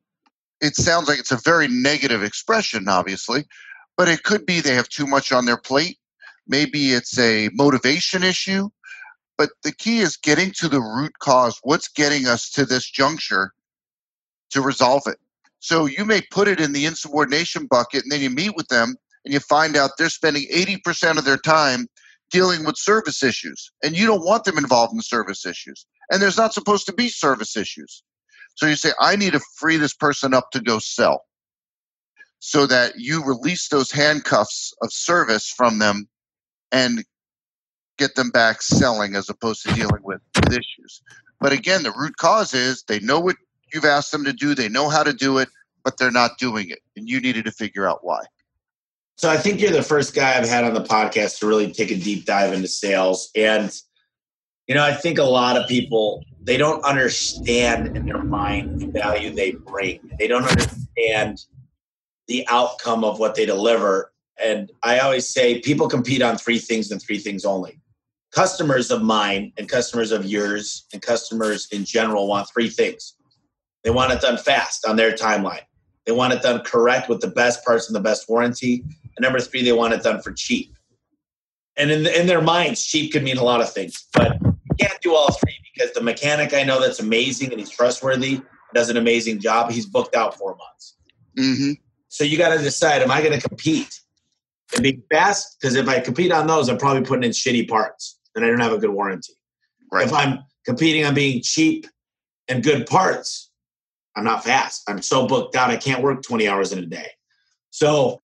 it sounds like it's a very negative expression, obviously, but it could be they have too much on their plate. Maybe it's a motivation issue. But the key is getting to the root cause. What's getting us to this juncture to resolve it? So you may put it in the insubordination bucket and then you meet with them and you find out they're spending 80% of their time dealing with service issues and you don't want them involved in service issues and there's not supposed to be service issues. So you say i need to free this person up to go sell so that you release those handcuffs of service from them and get them back selling as opposed to dealing with, issues. But again the root cause is they know what you've asked them to do they know how to do it but they're not doing it and you needed to figure out why so I think you're the first guy I've had on the podcast to really take a deep dive into sales. And, you know, I think a lot of people, they don't understand in their mind the value they bring. They don't understand the outcome of what they deliver. And I always say people compete on three things and three things only. Customers of mine and customers of yours and customers in general want three things. They want it done fast on their timeline. They want it done correct with the best parts and the best warranty. And number three, they want it done for cheap. And in, the, in their minds, cheap could mean a lot of things, but you can't do all three because the mechanic I know that's amazing and he's trustworthy, does an amazing job. He's booked out four months. Mm-hmm. So you got to decide: Am I going to compete and be fast? Because if I compete on those, I'm probably putting in shitty parts, and I don't have a good warranty. Right. If I'm competing on being cheap and good parts, I'm not fast. I'm so booked out. I can't work 20 hours in a day. So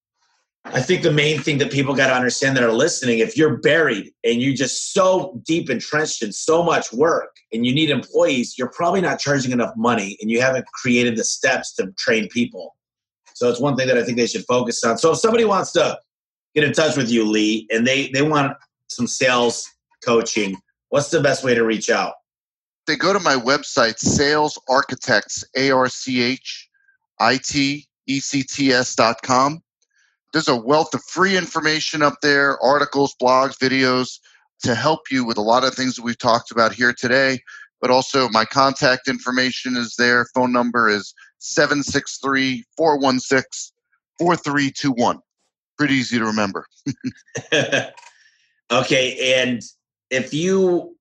I think the main thing that people got to understand that are listening, if you're buried and you're just so deep entrenched in so much work and you need employees, you're probably not charging enough money and you haven't created the steps to train people. So it's one thing that I think they should focus on. So if somebody wants to get in touch with you, Lee, and they, they want some sales coaching, what's the best way to reach out? They go to my website, Sales Architects, A R C H I T E C T S dot com there's a wealth of free information up there articles, blogs, videos to help you with a lot of things that we've talked about here today. But also, my contact information is there. Phone number is 763 416 4321. Pretty easy to remember. okay. And if you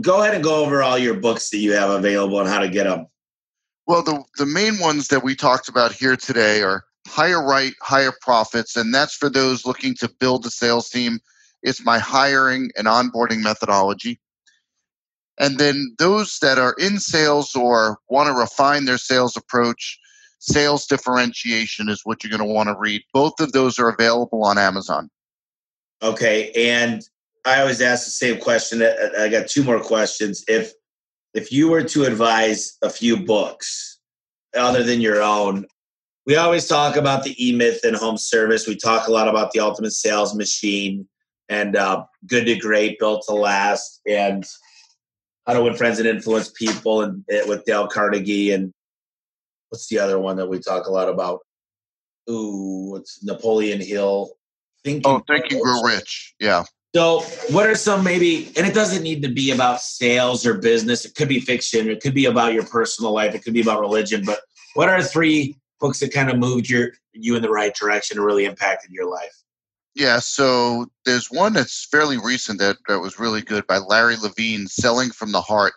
go ahead and go over all your books that you have available and how to get them. Well, the, the main ones that we talked about here today are Hire Right, higher profits. And that's for those looking to build a sales team. It's my hiring and onboarding methodology. And then those that are in sales or want to refine their sales approach, sales differentiation is what you're going to want to read. Both of those are available on Amazon. Okay. And I always ask the same question. I got two more questions. If if you were to advise a few books other than your own we always talk about the E Myth and home service. We talk a lot about the ultimate sales machine and uh, good to great, built to last, and how to win friends and influence people, and, eh, with Dale Carnegie. And what's the other one that we talk a lot about? Ooh, it's Napoleon Hill. Thinking oh, Think and Grow Rich. Yeah. So, what are some maybe, and it doesn't need to be about sales or business. It could be fiction. It could be about your personal life. It could be about religion. But what are three books that kind of moved your you in the right direction and really impacted your life? Yeah, so there's one that's fairly recent that, that was really good by Larry Levine, Selling from the Heart,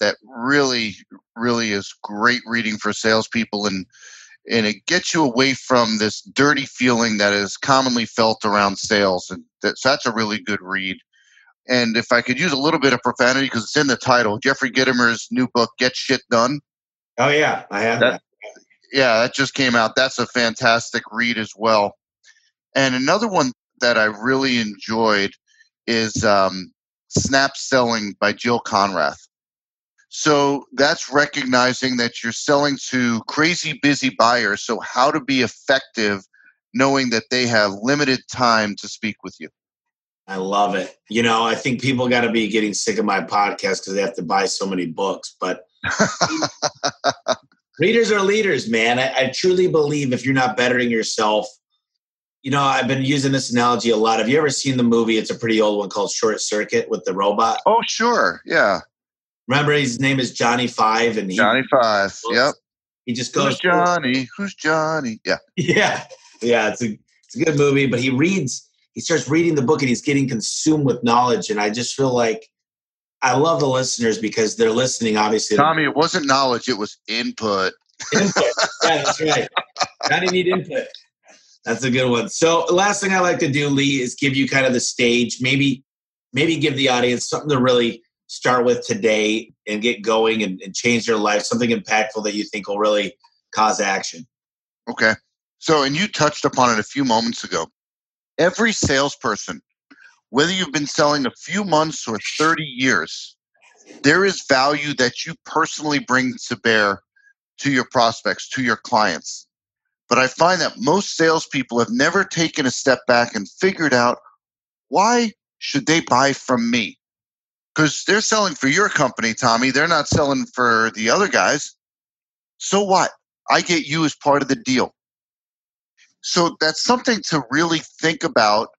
that really, really is great reading for salespeople and and it gets you away from this dirty feeling that is commonly felt around sales. And that, so that's a really good read. And if I could use a little bit of profanity because it's in the title, Jeffrey Gitomer's new book, Get Shit Done. Oh yeah, I have that. that. Yeah, that just came out. That's a fantastic read as well. And another one that I really enjoyed is um, Snap Selling by Jill Konrath. So that's recognizing that you're selling to crazy busy buyers. So, how to be effective knowing that they have limited time to speak with you. I love it. You know, I think people got to be getting sick of my podcast because they have to buy so many books. But readers are leaders, man. I, I, truly believe if you're not bettering yourself, you know, I've been using this analogy a lot. Have you ever seen the movie? It's a pretty old one called Short Circuit with the robot. Oh, sure. Yeah. Remember, his name is Johnny Five, and he, Johnny Five. Yep. He just goes. Who's Johnny? Who's Johnny? Yeah. Yeah. Yeah. It's a it's a good movie, but he reads. He starts reading the book, and he's getting consumed with knowledge. And I just feel like I love the listeners because they're listening. Obviously, Tommy, it wasn't knowledge; it was input. Input. yeah, that's right. Johnny need input. That's a good one. So, last thing I like to do, Lee, is give you kind of the stage. Maybe, maybe give the audience something to really start with today and get going and, and change their life, something impactful that you think will really cause action? Okay. So, and you touched upon it a few moments ago. Every salesperson, whether you've been selling a few months or 30 years, there is value that you personally bring to bear to your prospects, to your clients. But I find that most salespeople have never taken a step back and figured out why should they buy from me? because they're selling for your company, Tommy. They're not selling for the other guys. So what? I get you as part of the deal. So that's something to really think about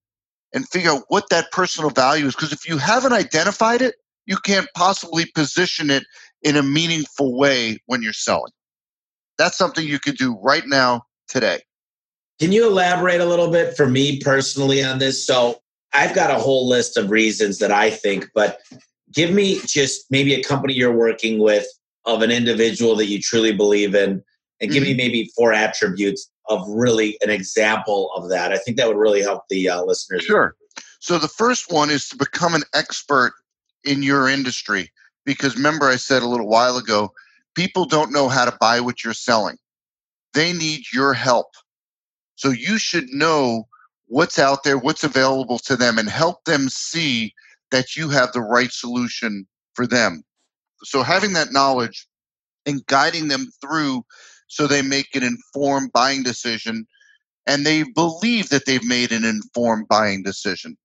and figure out what that personal value is. Because if you haven't identified it, you can't possibly position it in a meaningful way when you're selling. That's something you can do right now, today. Can you elaborate a little bit for me personally on this? So I've got a whole list of reasons that I think, but give me just maybe a company you're working with of an individual that you truly believe in and give mm-hmm. me maybe four attributes of really an example of that. I think that would really help the uh, listeners. Sure. So the first one is to become an expert in your industry because remember I said a little while ago, people don't know how to buy what you're selling. They need your help. So you should know what's out there, what's available to them and help them see that you have the right solution for them. So having that knowledge and guiding them through so they make an informed buying decision and they believe that they've made an informed buying decision.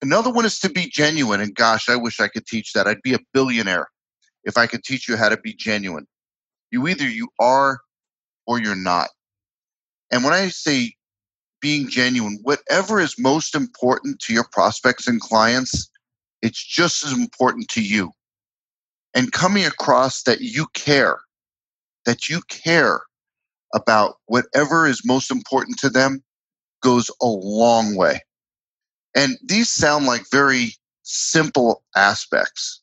Another one is to be genuine. And gosh, I wish I could teach that. I'd be a billionaire if I could teach you how to be genuine. You either you are or you're not. And when I say being genuine, whatever is most important to your prospects and clients, it's just as important to you. And coming across that you care, that you care about whatever is most important to them goes a long way. And these sound like very simple aspects,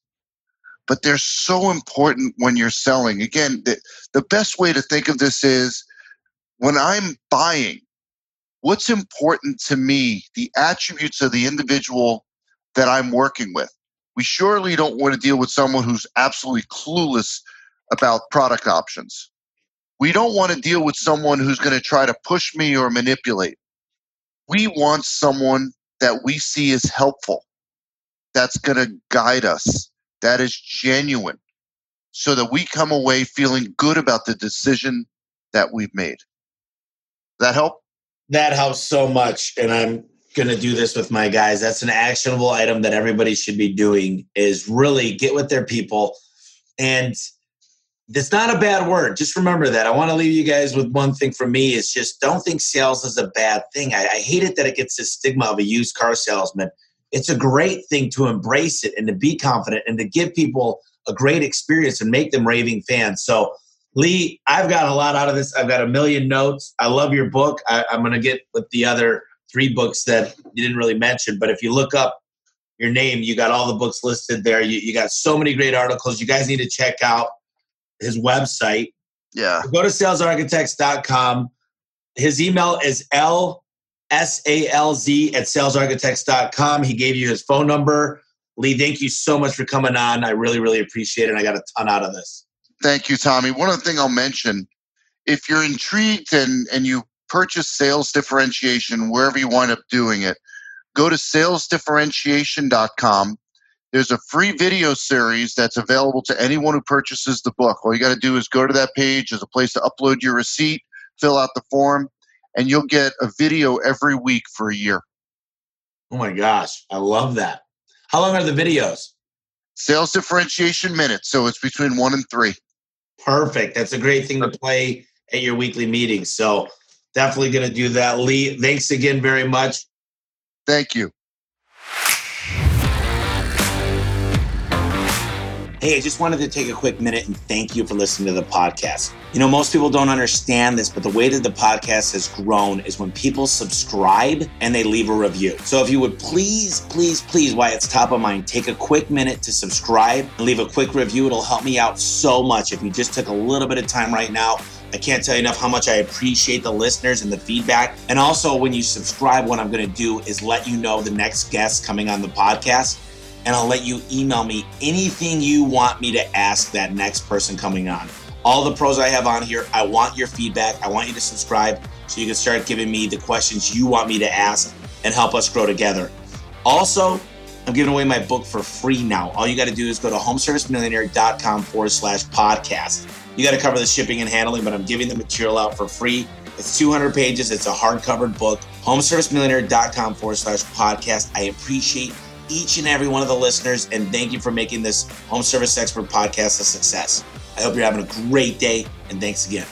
but they're so important when you're selling. Again, the, the best way to think of this is when I'm buying, what's important to me, the attributes of the individual that I'm working with. We surely don't want to deal with someone who's absolutely clueless about product options. We don't want to deal with someone who's going to try to push me or manipulate. We want someone that we see as helpful, that's going to guide us, that is genuine, so that we come away feeling good about the decision that we've made. Does that help? that helps so much and i'm going to do this with my guys that's an actionable item that everybody should be doing is really get with their people and it's not a bad word just remember that i want to leave you guys with one thing from me is just don't think sales is a bad thing I, I hate it that it gets this stigma of a used car salesman it's a great thing to embrace it and to be confident and to give people a great experience and make them raving fans so Lee, I've got a lot out of this. I've got a million notes. I love your book. I, am going to get with the other three books that you didn't really mention. But if you look up your name, you got all the books listed there. You, you got so many great articles. You guys need to check out his website. Yeah. Go to salesarchitects.com. His email is L S A L Z at salesarchitects.com. He gave you his phone number. Lee, thank you so much for coming on. I really, really appreciate it. I got a ton out of this. Thank you, Tommy. One other thing I'll mention if you're intrigued and, and you purchase sales differentiation wherever you wind up doing it, go to salesdifferentiation.com. There's a free video series that's available to anyone who purchases the book. All you got to do is go to that page. There's a place to upload your receipt, fill out the form, and you'll get a video every week for a year. Oh my gosh, I love that. How long are the videos? Sales differentiation minutes. So it's between one and three. Perfect. That's a great thing to play at your weekly meetings. So definitely going to do that. Lee, thanks again very much. Thank you. Hey, I just wanted to take a quick minute and thank you for listening to the podcast. You know, most people don't understand this, but the way that the podcast has grown is when people subscribe and they leave a review. So if you would please, please, please, why it's top of mind, take a quick minute to subscribe and leave a quick review. It'll help me out so much if you just took a little bit of time right now I can't tell you enough how much I appreciate the listeners and the feedback. And also, when you subscribe, what I'm going to do is let you know the next guest coming on the podcast. And I'll let you email me anything you want me to ask that next person coming on. All the pros I have on here, I want your feedback. I want you to subscribe so you can start giving me the questions you want me to ask and help us grow together. Also, I'm giving away my book for free now. All you got to do is go to homeservicemillionaire.com forward slash podcast. You got to cover the shipping and handling, but I'm giving the material out for free. It's 200 pages. It's a hardcover book. Homeservicemillionaire.com forward slash podcast. I appreciate each and every one of the listeners, and thank you for making this Home Service Expert podcast a success. I hope you're having a great day, and thanks again.